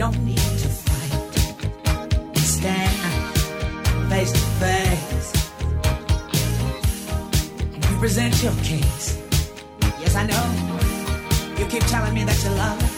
don't need to fight. Stand face to face. You present your case. Yes, I know. You keep telling me that you love me.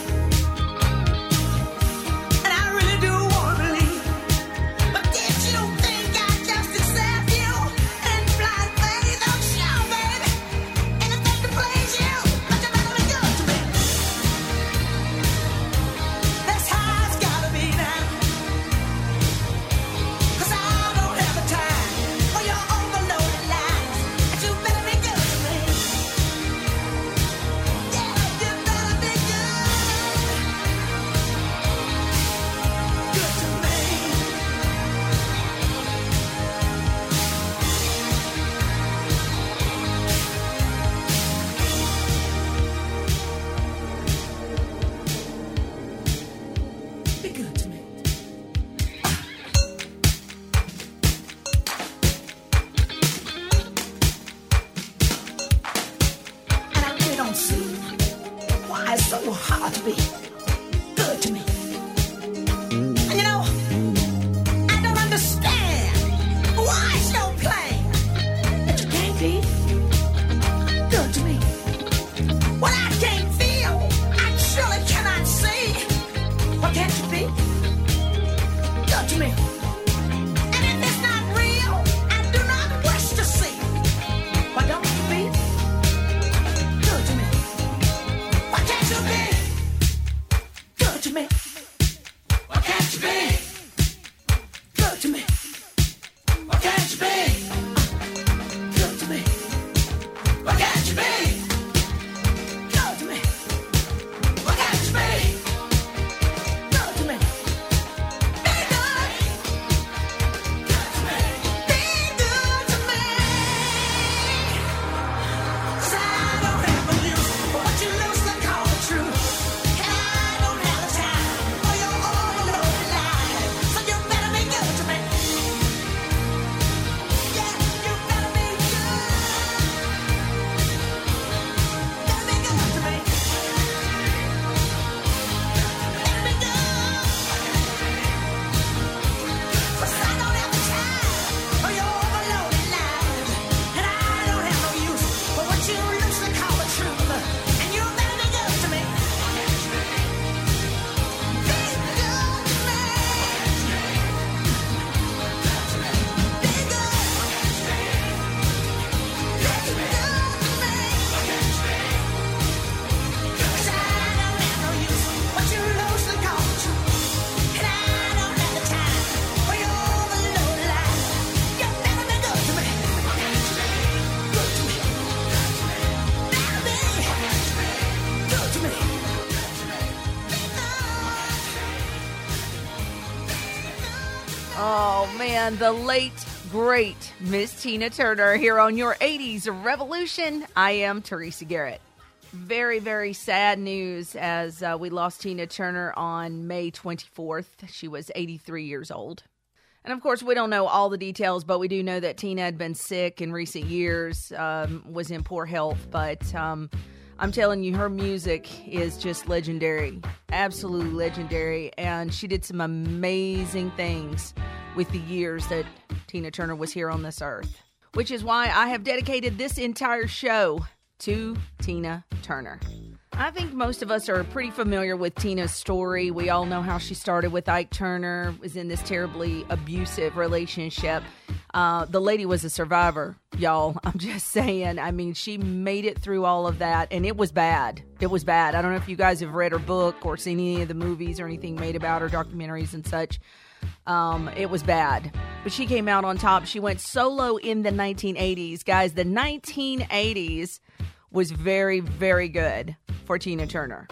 Man, the late great Miss Tina Turner here on your 80s Revolution. I am Teresa Garrett. Very, very sad news as uh, we lost Tina Turner on May 24th. She was 83 years old. And of course, we don't know all the details, but we do know that Tina had been sick in recent years, um, was in poor health. But um, I'm telling you, her music is just legendary, absolutely legendary. And she did some amazing things with the years that Tina Turner was here on this earth, which is why I have dedicated this entire show to Tina Turner. I think most of us are pretty familiar with Tina's story. We all know how she started with Ike Turner, was in this terribly abusive relationship. Uh, the lady was a survivor, y'all. I'm just saying. I mean, she made it through all of that, and it was bad. It was bad. I don't know if you guys have read her book or seen any of the movies or anything made about her, documentaries and such. Um, it was bad, but she came out on top. She went solo in the 1980s, guys. The 1980s was very, very good for Tina Turner.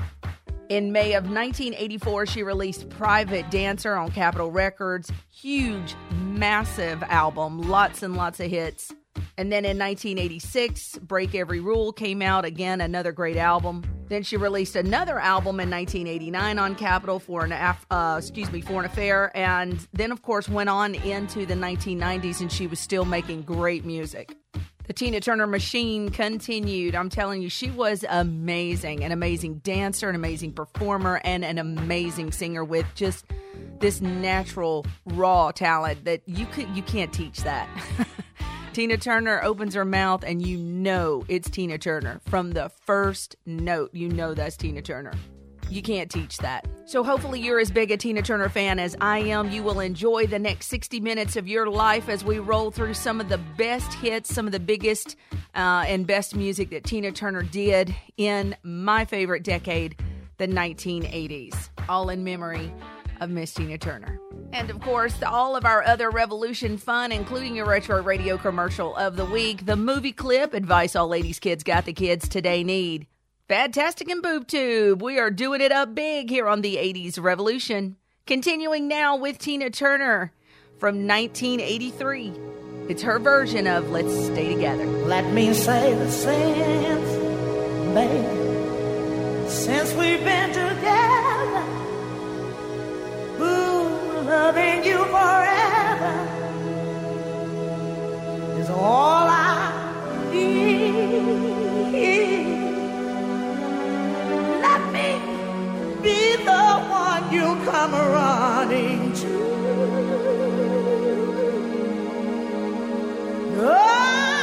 In May of 1984, she released Private Dancer on Capitol Records. Huge, massive album, lots and lots of hits. And then in 1986, Break Every Rule came out, again, another great album. Then she released another album in 1989 on Capitol for an, uh, excuse me, Foreign Affair. And then, of course, went on into the 1990s and she was still making great music. The Tina Turner machine continued. I'm telling you, she was amazing. An amazing dancer, an amazing performer, and an amazing singer with just this natural, raw talent that you could you can't teach that. Tina Turner opens her mouth and you know it's Tina Turner. From the first note, you know that's Tina Turner. You can't teach that. So, hopefully, you're as big a Tina Turner fan as I am. You will enjoy the next 60 minutes of your life as we roll through some of the best hits, some of the biggest uh, and best music that Tina Turner did in my favorite decade, the 1980s. All in memory of Miss Tina Turner. And of course, all of our other Revolution fun, including your retro radio commercial of the week, the movie clip, advice all ladies kids got the kids today need. Fantastic and Boob Tube. We are doing it up big here on the 80s Revolution. Continuing now with Tina Turner from 1983. It's her version of Let's Stay Together. Let me say the since, baby, since we've been together. Ooh, loving you forever is all I need. Let me be the one you come running to. I'll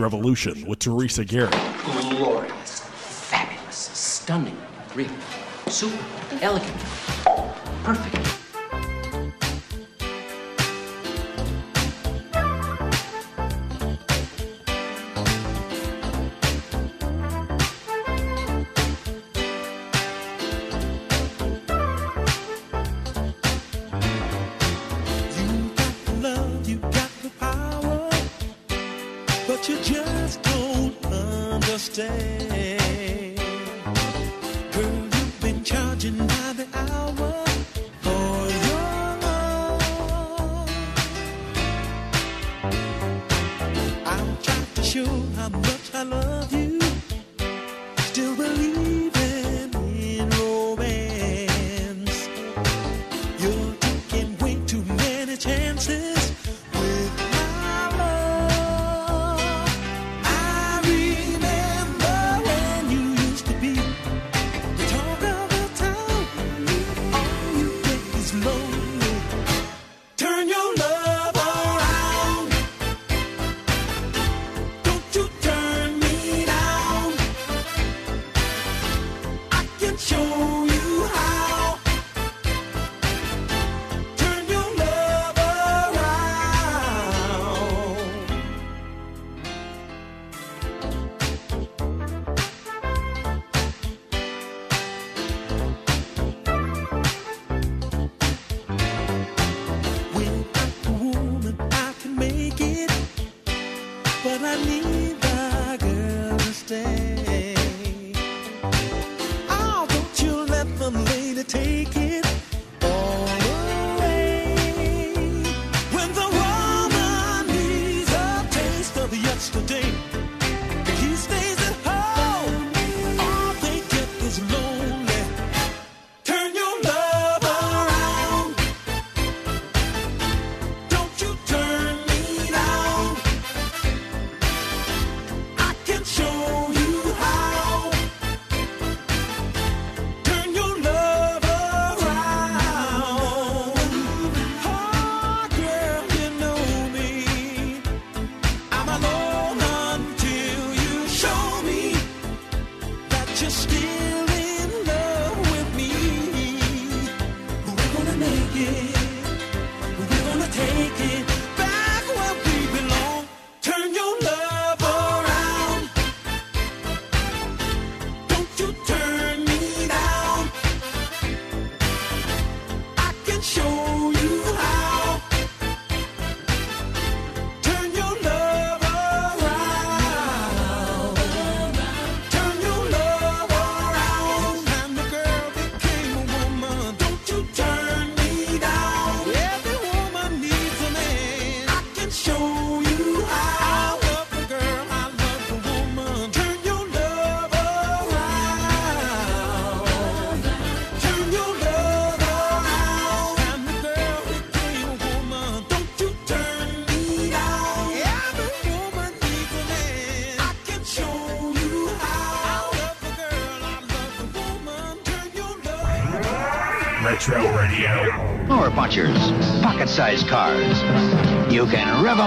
Revolution with Teresa Garrett. Glorious, fabulous, stunning, really, super elegant.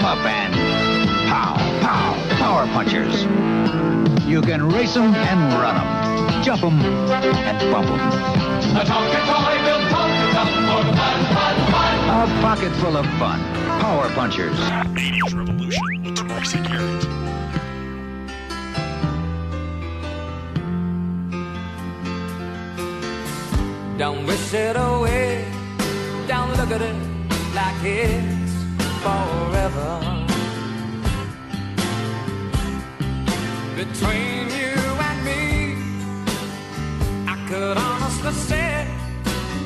come up and pow, pow, power punchers. You can race them and run them, jump them and bump them. A Tonka toy will talk to for fun, fun, fun. A pocket full of fun. Power punchers. 80s Revolution with Marcy Garrett. Don't wish it away. Don't look at it like it forever. Between you and me I could honestly say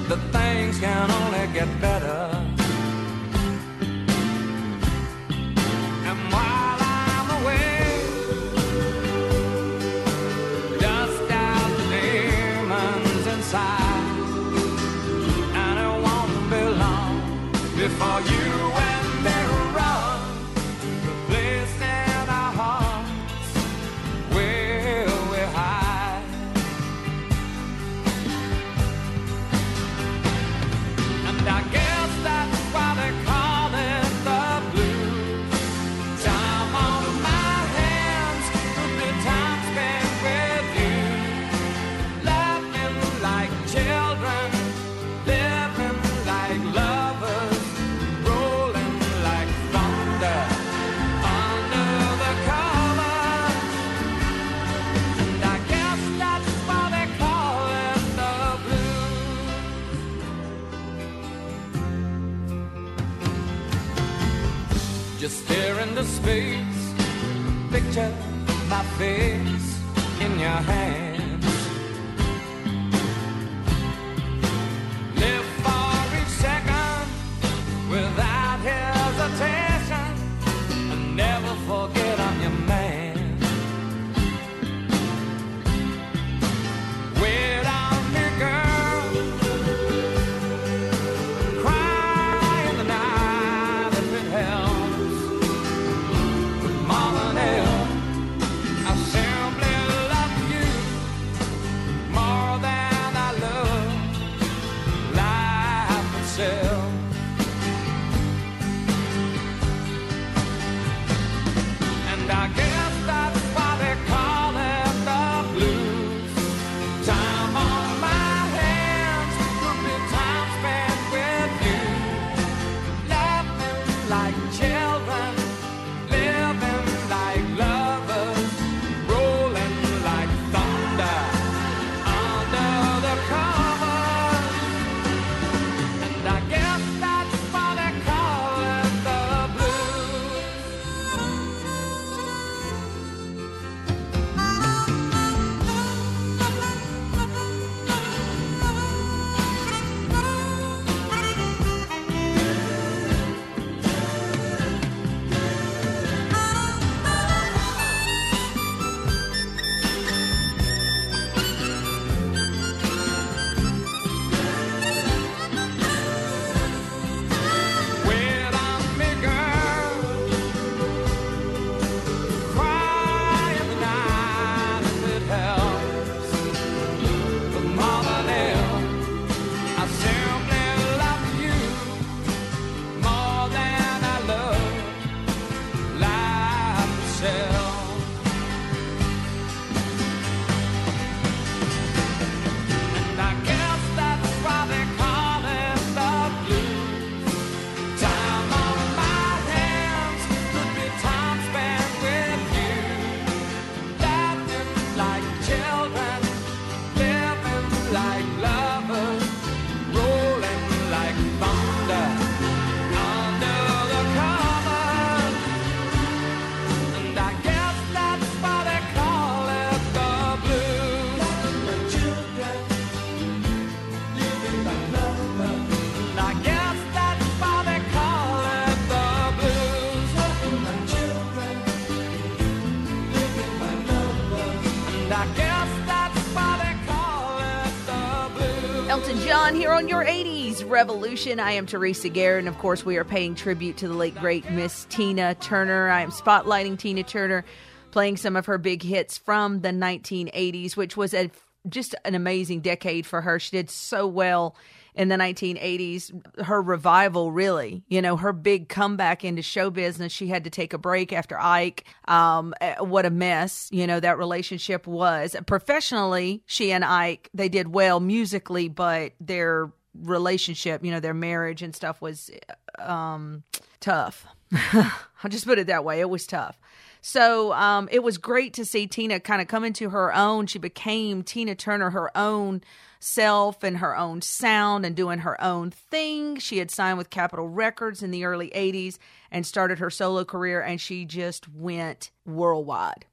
That things can only get better. Life John here on your 80s Revolution. I am Teresa and of course, we are paying tribute to the late, great Miss Tina Turner. I am spotlighting Tina Turner, playing some of her big hits from the 1980s, which was a, just an amazing decade for her. She did so well in the 1980s. Her revival, really, you know, her big comeback into show business. She had to take a break after Ike. Um, eh, what a mess, you know, that relationship was. Professionally, she and Ike, they did well musically, but their relationship, you know, their marriage and stuff was um, tough. I'll just put it that way. It was tough. So um, it was great to see Tina kind of come into her own. She became Tina Turner, her own self and her own sound and doing her own thing. She had signed with Capitol Records in the early 80s and started her solo career, and she just went worldwide.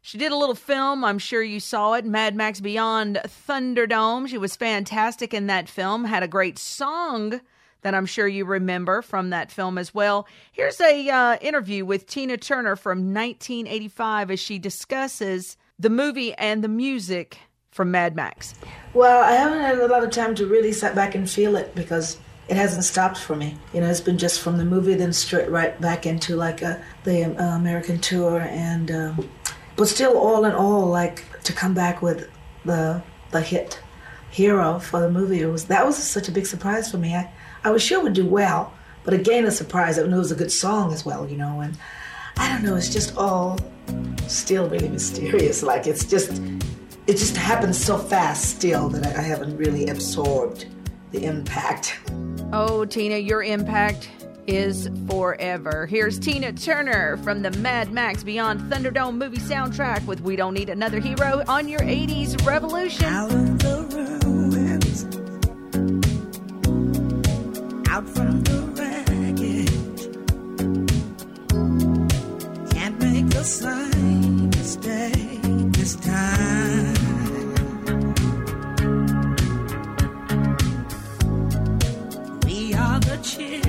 She did a little film. I'm sure you saw it Mad Max Beyond Thunderdome. She was fantastic in that film, had a great song that I'm sure you remember from that film as well. Here's a uh, interview with Tina Turner from 1985 as she discusses the movie and the music from Mad Max. Well, I haven't had a lot of time to really sit back and feel it because it hasn't stopped for me. You know, it's been just from the movie, then straight right back into like a, the uh, American tour, and um, but still, all in all, like to come back with the the hit hero for the movie. It was that was such a big surprise for me. I I was sure would do well, but again, a surprise. I knew it was a good song as well. You know, and I don't know. It's just all still really mysterious. Like it's just it just happened so fast still that I, I haven't really absorbed the impact. Oh, Tina, your impact is forever. Here's Tina Turner from the Mad Max Beyond Thunderdome movie soundtrack with We Don't Need Another Hero on your 80s revolution. Out of the ruins, out from the wreckage. Can't make the same mistake this time. cheer.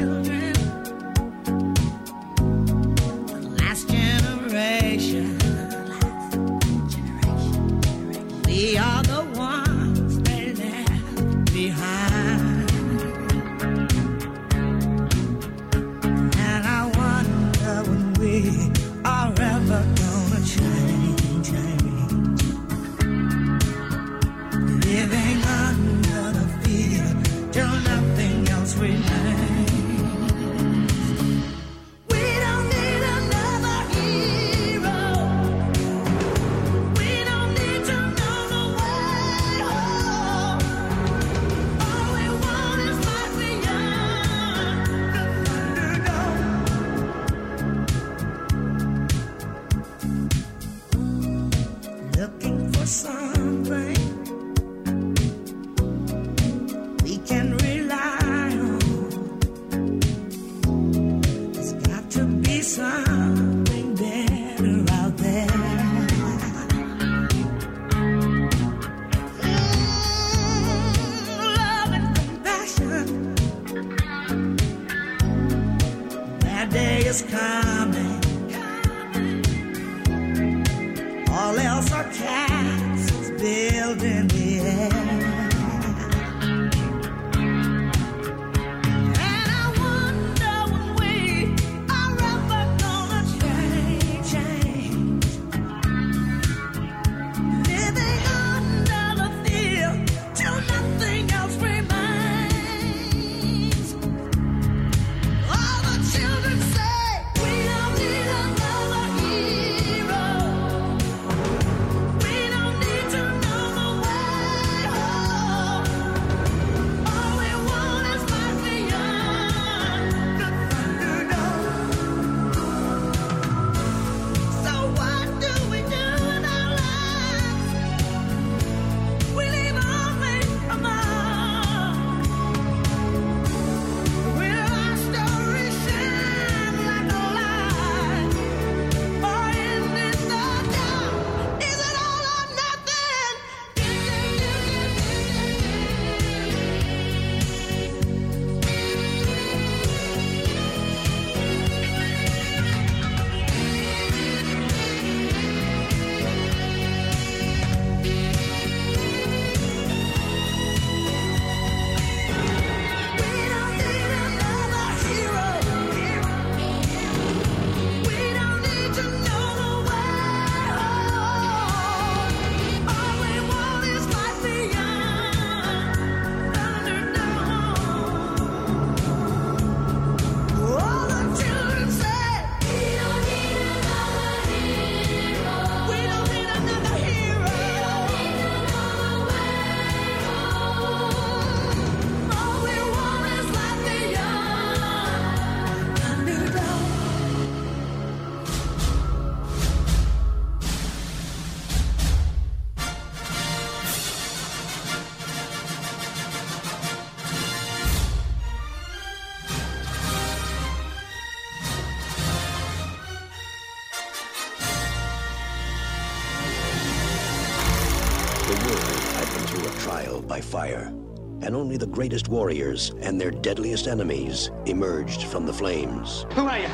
only the greatest warriors and their deadliest enemies emerged from the flames. Who are you?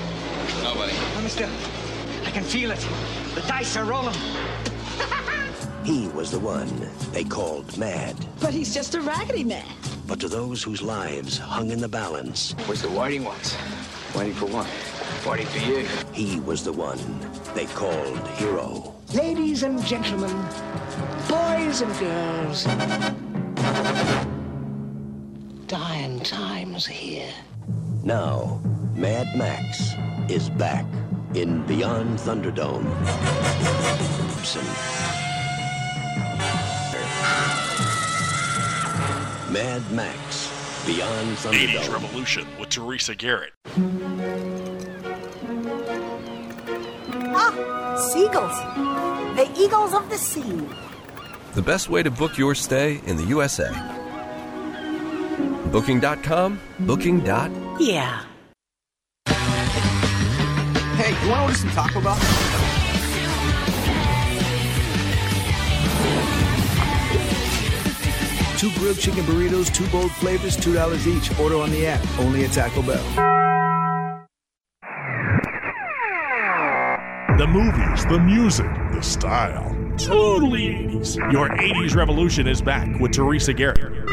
Nobody. Oh, mister, I can feel it. The dice are rolling. he was the one they called mad. But he's just a raggedy man. But to those whose lives hung in the balance. where's the waiting ones. Waiting for what? Waiting for you. He was the one they called hero. Ladies and gentlemen, boys and girls dying times here. Now, Mad Max is back in Beyond Thunderdome. Mad Max Beyond Thunderdome. 80s Revolution with Teresa Garrett. Ah, seagulls. The eagles of the sea. The best way to book your stay in the USA Booking.com? Booking. dot. Yeah. Hey, you want to order some Taco Bell? Two grilled chicken burritos, two bold flavors, $2 each. Order on the app, only at Taco Bell. The movies, the music, the style. Totally 80s. Your 80s revolution is back with Teresa Garrett.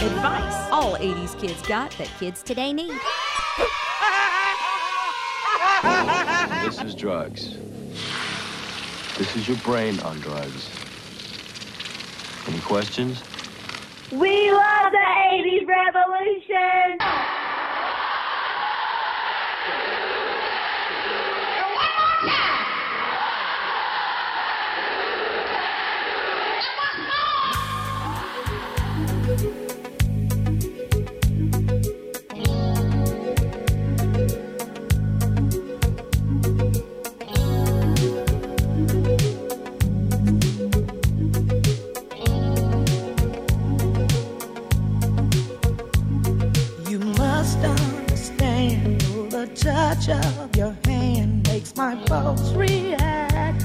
Advice all 80s kids got that kids today need. This is drugs. This is your brain on drugs. Any questions? We love the 80s revolution! my folks react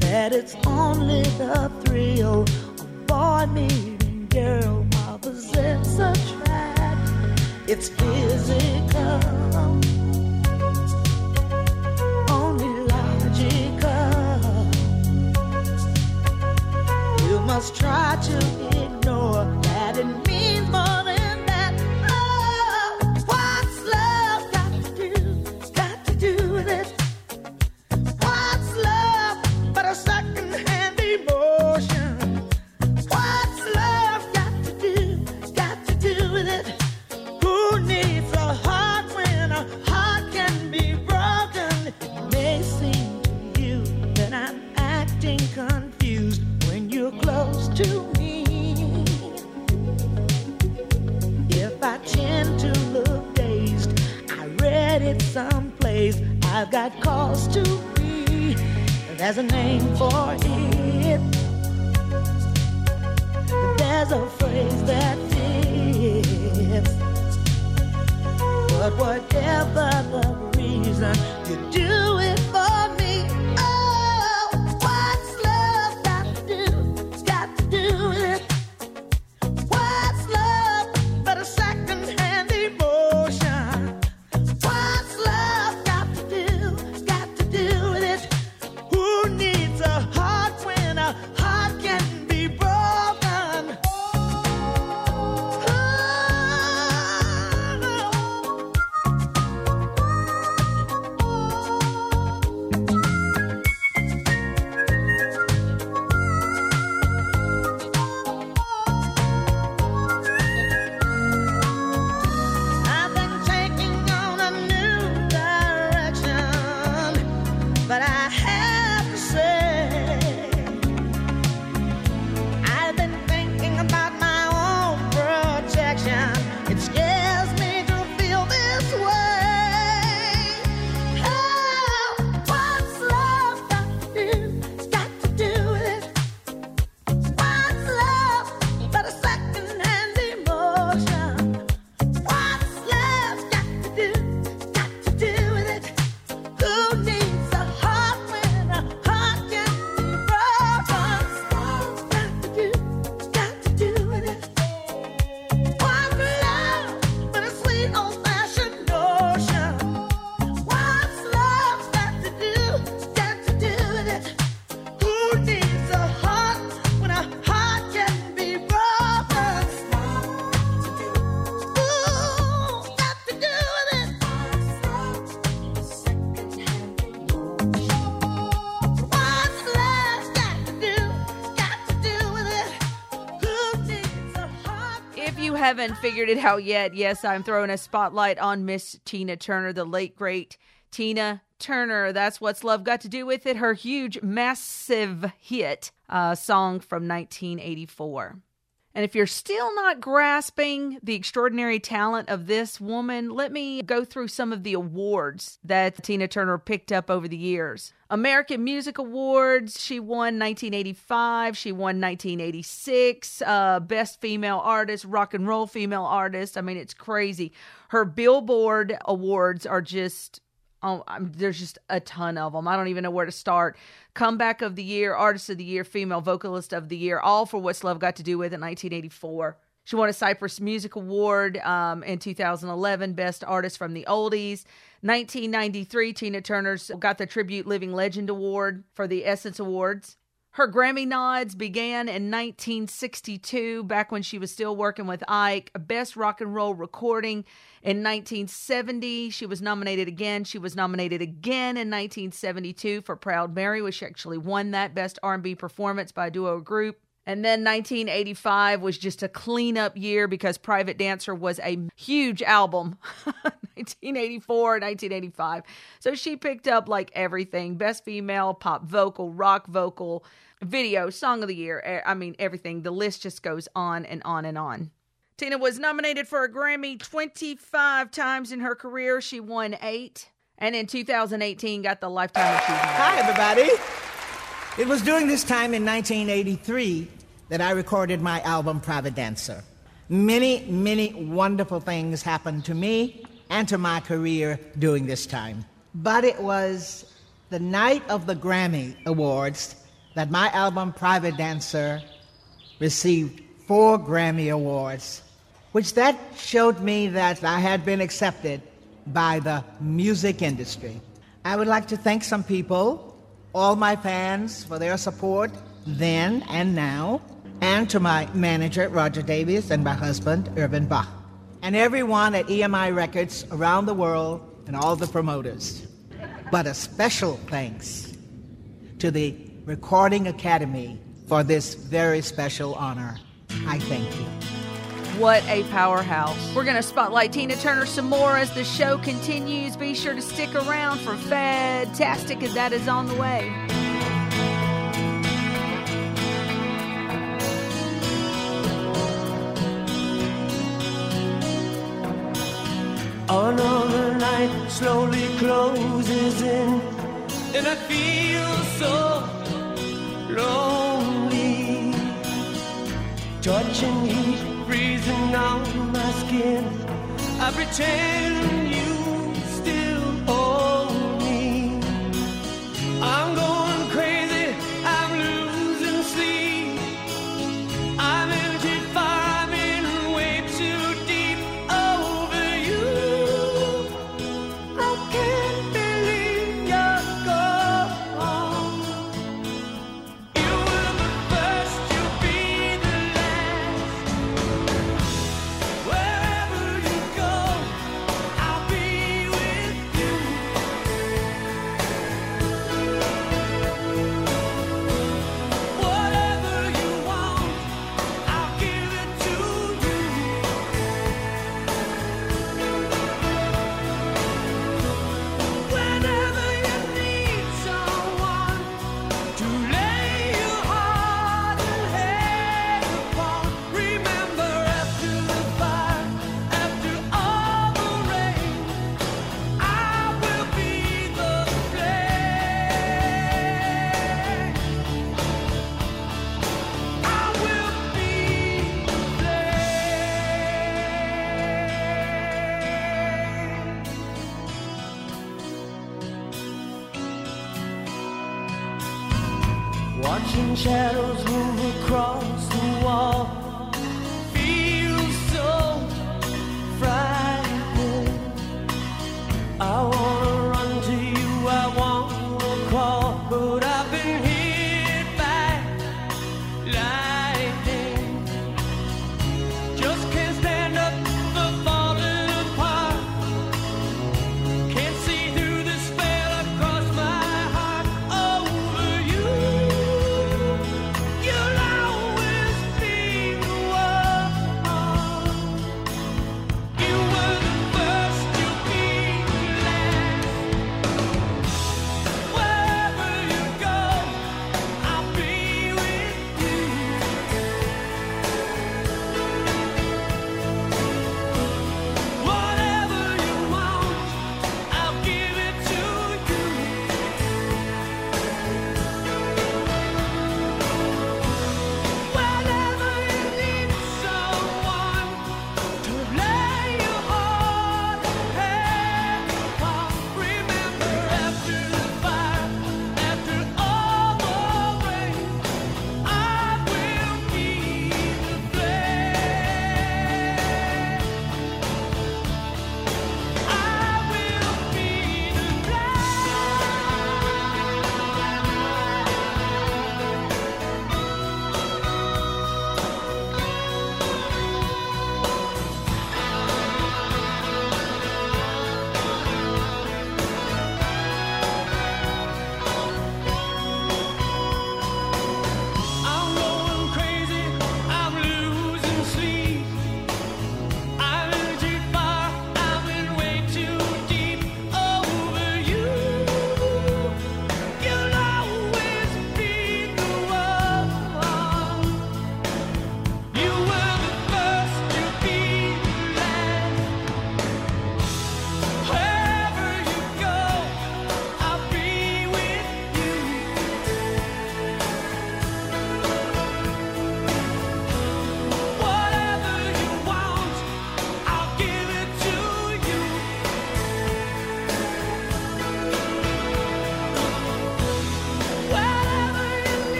that it's only the thrill of boy meeting girl while possess attract. It's physical. only logical. You Must try to ignore haven't figured it out yet, yes, I'm throwing a spotlight on Miss Tina Turner, the late great Tina Turner. That's what's love got to do with it. Her huge, massive hit uh, song from 1984. And if you're still not grasping the extraordinary talent of this woman, let me go through some of the awards that Tina Turner picked up over the years. American Music Awards, she won 1985, she won 1986, uh, Best Female Artist, Rock and Roll Female Artist. I mean, it's crazy. Her Billboard Awards are just Oh, there's just a ton of them. I don't even know where to start. Comeback of the Year, Artist of the Year, Female Vocalist of the Year, all for What's Love Got to Do with in 1984. She won a Cypress Music Award um, in 2011, Best Artist from the Oldies. 1993, Tina Turner's got the Tribute Living Legend Award for the Essence Awards. Her Grammy nods began in 1962, back when she was still working with Ike. Best Rock and Roll Recording in 1970. She was nominated again. She was nominated again in 1972 for Proud Mary, which she actually won that Best R&B Performance by a duo group. And then 1985 was just a cleanup year because Private Dancer was a huge album. 1984, 1985. So she picked up like everything best female, pop vocal, rock vocal, video, song of the year. eh, I mean, everything. The list just goes on and on and on. Tina was nominated for a Grammy 25 times in her career. She won eight. And in 2018, got the Lifetime Achievement. Hi, everybody. It was during this time in 1983 that I recorded my album Private Dancer. Many, many wonderful things happened to me and to my career during this time. But it was the night of the Grammy Awards that my album Private Dancer received four Grammy Awards, which that showed me that I had been accepted by the music industry. I would like to thank some people all my fans for their support then and now, and to my manager, Roger Davies, and my husband, Erwin Bach, and everyone at EMI Records around the world and all the promoters. But a special thanks to the Recording Academy for this very special honor. I thank you. What a powerhouse. We're going to spotlight Tina Turner some more as the show continues. Be sure to stick around for Fantastic as that is on the way. Another night slowly closes in, and I feel so lonely. Touching heat freezing on my skin. I pretend Watching shadows move across the wall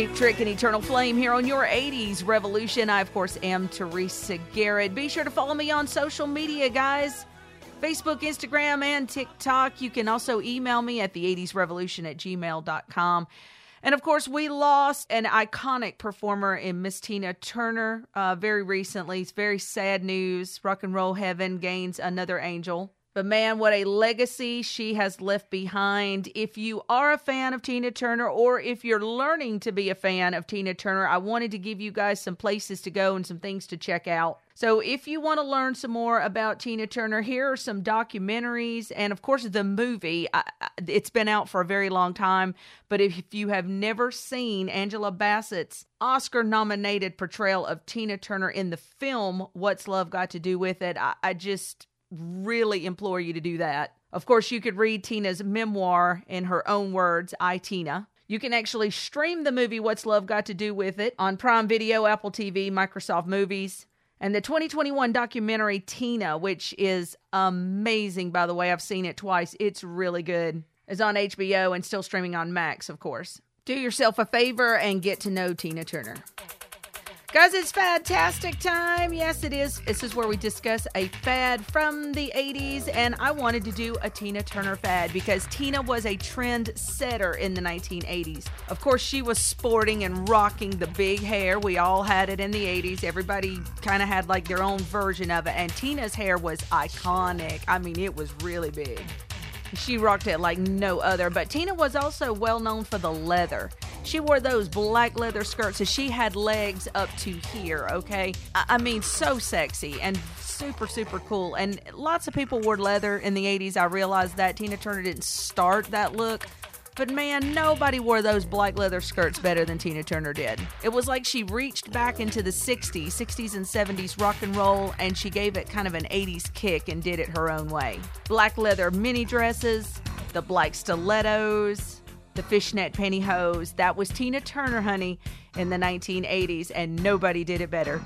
Cheap Trick and Eternal Flame here on your 80s Revolution. I, of course, am Teresa Garrett. Be sure to follow me on social media, guys. Facebook, Instagram, and TikTok. You can also email me at the 80s revolution at gmail.com. And of course, we lost an iconic performer in Miss Tina Turner uh, very recently. It's very sad news. Rock and Roll Heaven gains another angel. But man, what a legacy she has left behind. If you are a fan of Tina Turner or if you're learning to be a fan of Tina Turner, I wanted to give you guys some places to go and some things to check out. So if you want to learn some more about Tina Turner, here are some documentaries and of course the movie. It's been out for a very long time, but if you have never seen Angela Bassett's Oscar nominated portrayal of Tina Turner in the film What's Love Got to Do with It, I just really implore you to do that. Of course, you could read Tina's memoir in her own words, I Tina. You can actually stream the movie What's Love Got to Do with It on Prime Video, Apple TV, Microsoft Movies. And the 2021 documentary Tina, which is amazing, by the way, I've seen it twice. It's really good. Is on HBO and still streaming on Max, of course. Do yourself a favor and get to know Tina Turner. Guys, it's fantastic time. Yes, it is. This is where we discuss a fad from the 80s, and I wanted to do a Tina Turner fad because Tina was a trend setter in the 1980s. Of course, she was sporting and rocking the big hair. We all had it in the 80s. Everybody kind of had like their own version of it, and Tina's hair was iconic. I mean, it was really big. She rocked it like no other, but Tina was also well known for the leather. She wore those black leather skirts, so she had legs up to here, okay? I, mean, so sexy and super, super cool. And lots of people wore leather in the 80s. I realized that. Tina Turner didn't start that look. But man, nobody wore those black leather skirts better than Tina Turner did. It was like she reached back into the 60s, 60s and 70s rock and roll, and she gave it kind of an 80s kick and did it her own way. Black leather mini dresses, the black stilettos, the fishnet pantyhose. That was Tina Turner, honey, in the 1980s, and nobody did it better.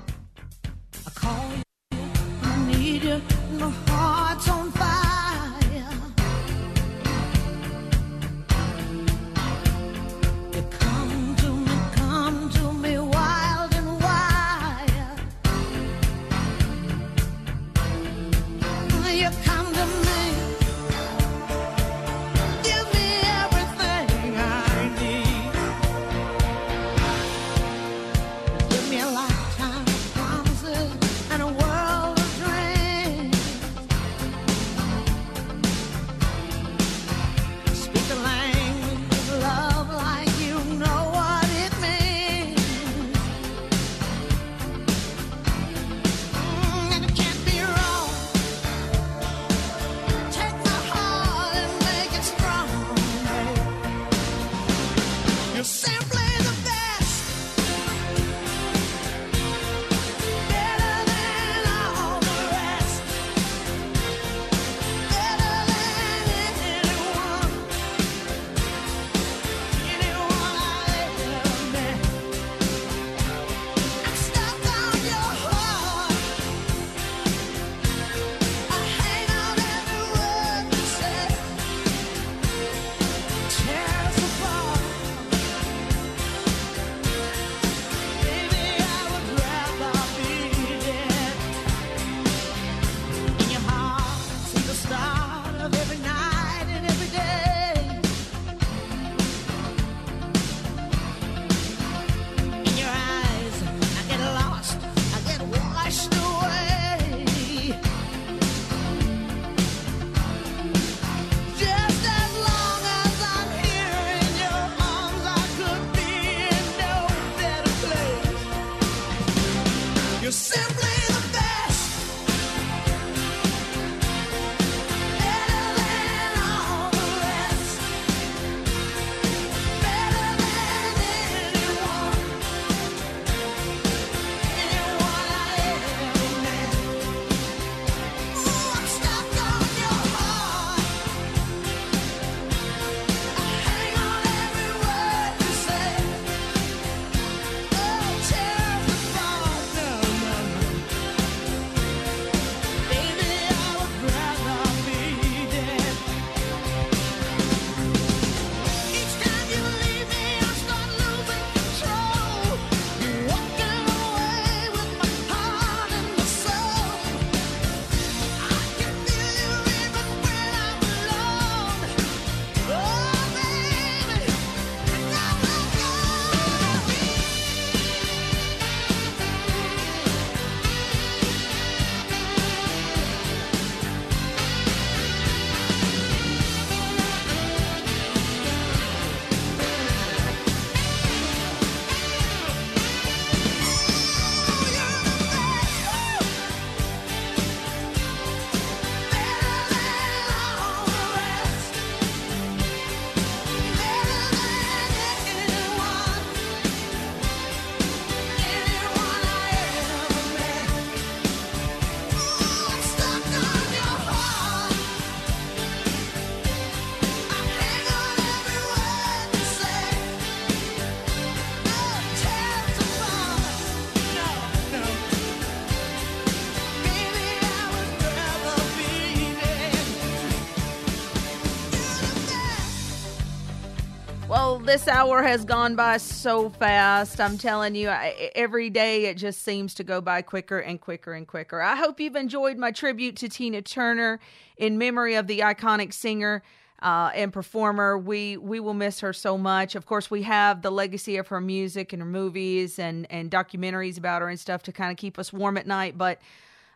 This hour has gone by so fast. I'm telling you, I, every day it just seems to go by quicker and quicker and quicker. I hope you've enjoyed my tribute to Tina Turner in memory of the iconic singer uh, and performer. We we will miss her so much. Of course, we have the legacy of her music and her movies and and documentaries about her and stuff to kind of keep us warm at night. But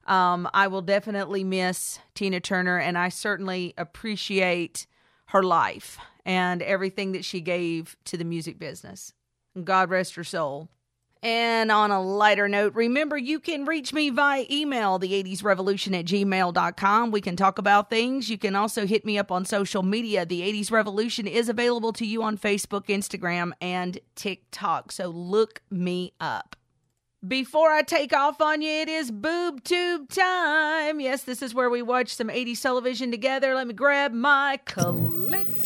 um, I will definitely miss Tina Turner, and I certainly appreciate her life and everything that she gave to the music business. God rest her soul. And on a lighter note, remember you can reach me via email, the 80s revolution at gmail.com. We can talk about things. You can also hit me up on social media. The 80s Revolution is available to you on Facebook, Instagram, and TikTok. So look me up. Before I take off on you, it is boob tube time. Yes, this is where we watch some 80s television together. Let me grab my clicker.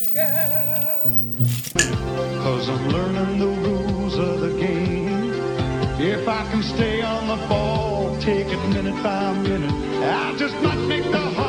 Cause I'm learning the rules of the game. If I can stay on the ball, take it minute by minute, I just might make the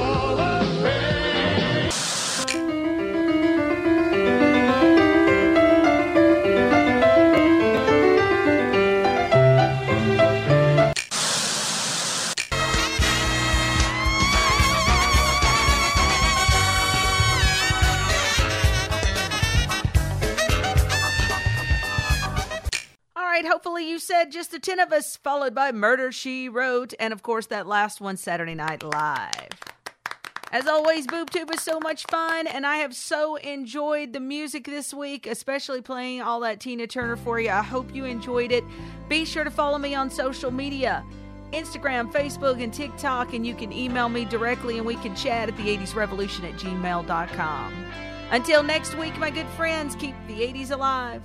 you said just the 10 of us, followed by Murder She Wrote, and of course that last one, Saturday Night Live. As always, BoobTube is so much fun, and I have so enjoyed the music this week, especially playing all that Tina Turner for you. I hope you enjoyed it. Be sure to follow me on social media Instagram, Facebook, and TikTok, and you can email me directly and we can chat at the 80s revolution at gmail.com. Until next week, my good friends, keep the 80s alive.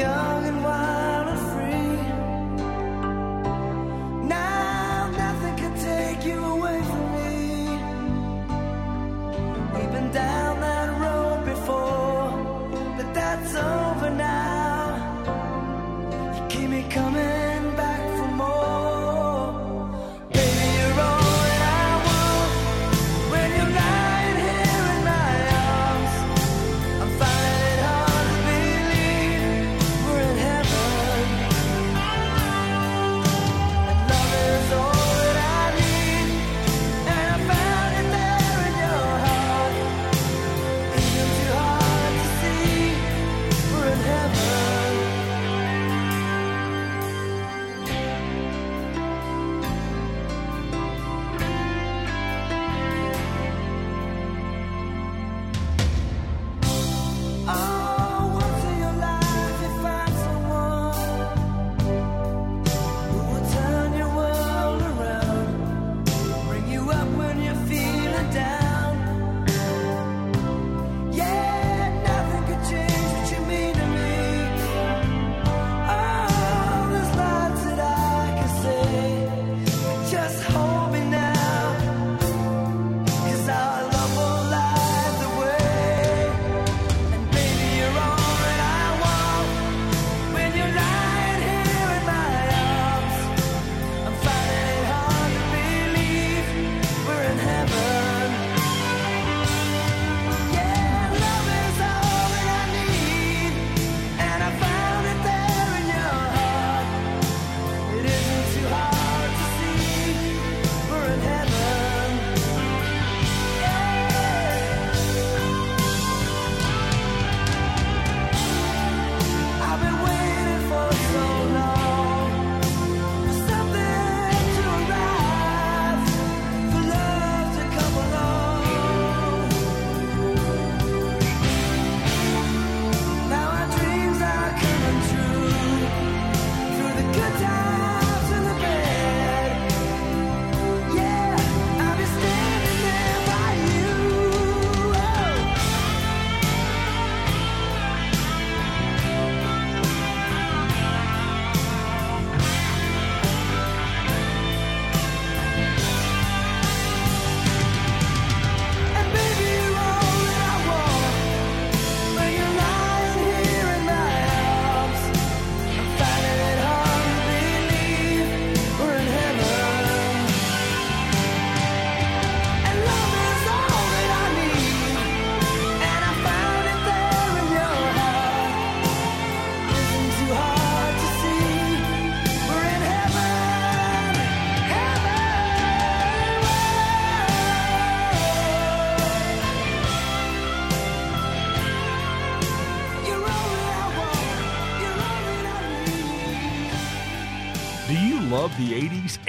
Young and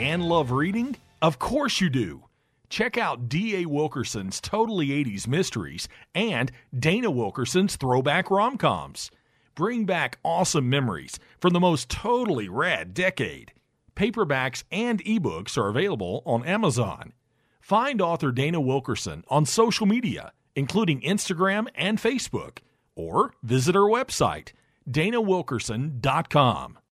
and love reading? Of course you do. Check out D.A. Wilkerson's Totally 80s Mysteries and Dana Wilkerson's Throwback Romcoms. Bring back awesome memories from the most totally rad decade. Paperbacks and ebooks are available on Amazon. Find author Dana Wilkerson on social media, including Instagram and Facebook, or visit her website, danawilkerson.com.